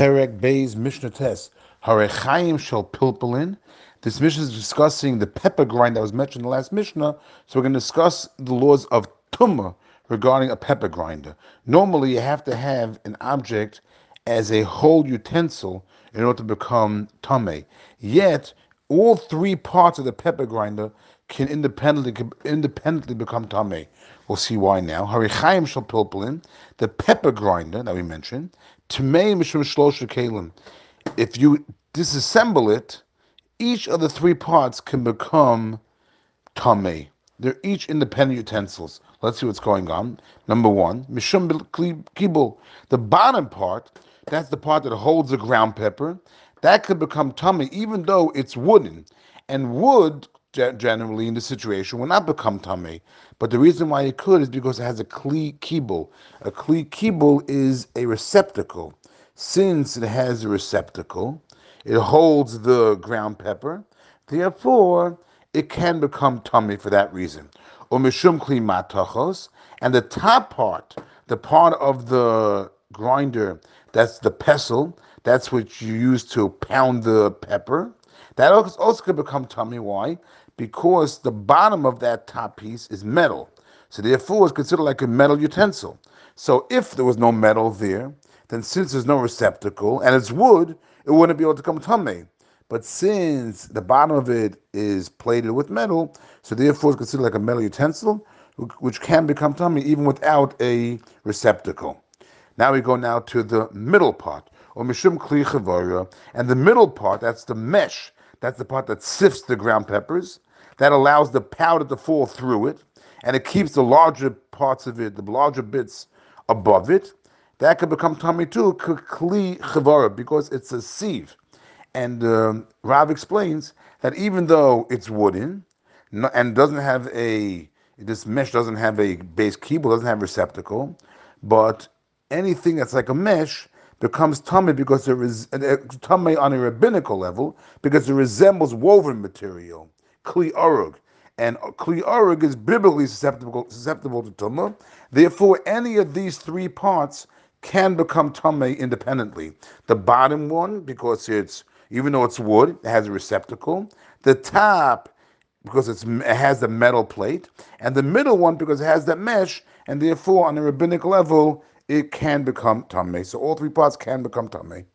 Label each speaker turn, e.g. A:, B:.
A: Perek Beis Mishnah Tes Harechayim Shel Pilpulin. This Mishnah is discussing the pepper grind that was mentioned in the last Mishnah. So we're going to discuss the laws of Tumah regarding a pepper grinder. Normally, you have to have an object as a whole utensil in order to become tamei. Yet, all three parts of the pepper grinder can independently independently become tamei. We'll see why now. Harechayim shel pilpulin, the pepper grinder that we mentioned, tmei mishum shlosha kalim. If you disassemble it, each of the three parts can become tamei. They're each independent utensils. Let's see what's going on. Number one, mishum kibul, the bottom part. That's the part that holds the ground pepper. That could become tamei, even though it's wooden. And wood generally in the situation will not become tamei. But the reason why it could is because it has a kli kibul. A kli kibul is a receptacle. Since it has a receptacle, it holds the ground pepper. Therefore, it can become tamei for that reason. Matachos, and the top part, the part of the grinder, that's the pestle, that's what you use to pound the pepper. That also could become tamei. Why? Because the bottom of that top piece is metal. So therefore, it's considered like a metal utensil. So if there was no metal there, then since there's no receptacle and it's wood, it wouldn't be able to come tamei. But since the bottom of it is plated with metal, so therefore it's considered like a metal utensil, which can become tamei even without a receptacle. Now we go now to the middle part, or mishum kli and the middle part, that's the mesh that's the part that sifts the ground peppers. That allows the powder to fall through it, and it keeps the larger parts of it, the larger bits, above it. That could become tamei too, kli chavara, because it's a sieve. And um, Rav explains that even though it's wooden and doesn't have a this mesh doesn't have a beis kibul, doesn't have receptacle, but anything that's like a mesh becomes tamei because it is uh, tamei on a rabbinical level because it resembles woven material, kli arug, and kli arug is biblically susceptible susceptible to tumah. Therefore, any of these three parts can become tamei independently. The bottom one because it's even though it's wood, it has a receptacle. The top because it has the metal plate, and the middle one because it has that mesh, and therefore on a rabbinic level it can become tamei. So all three parts can become tamei.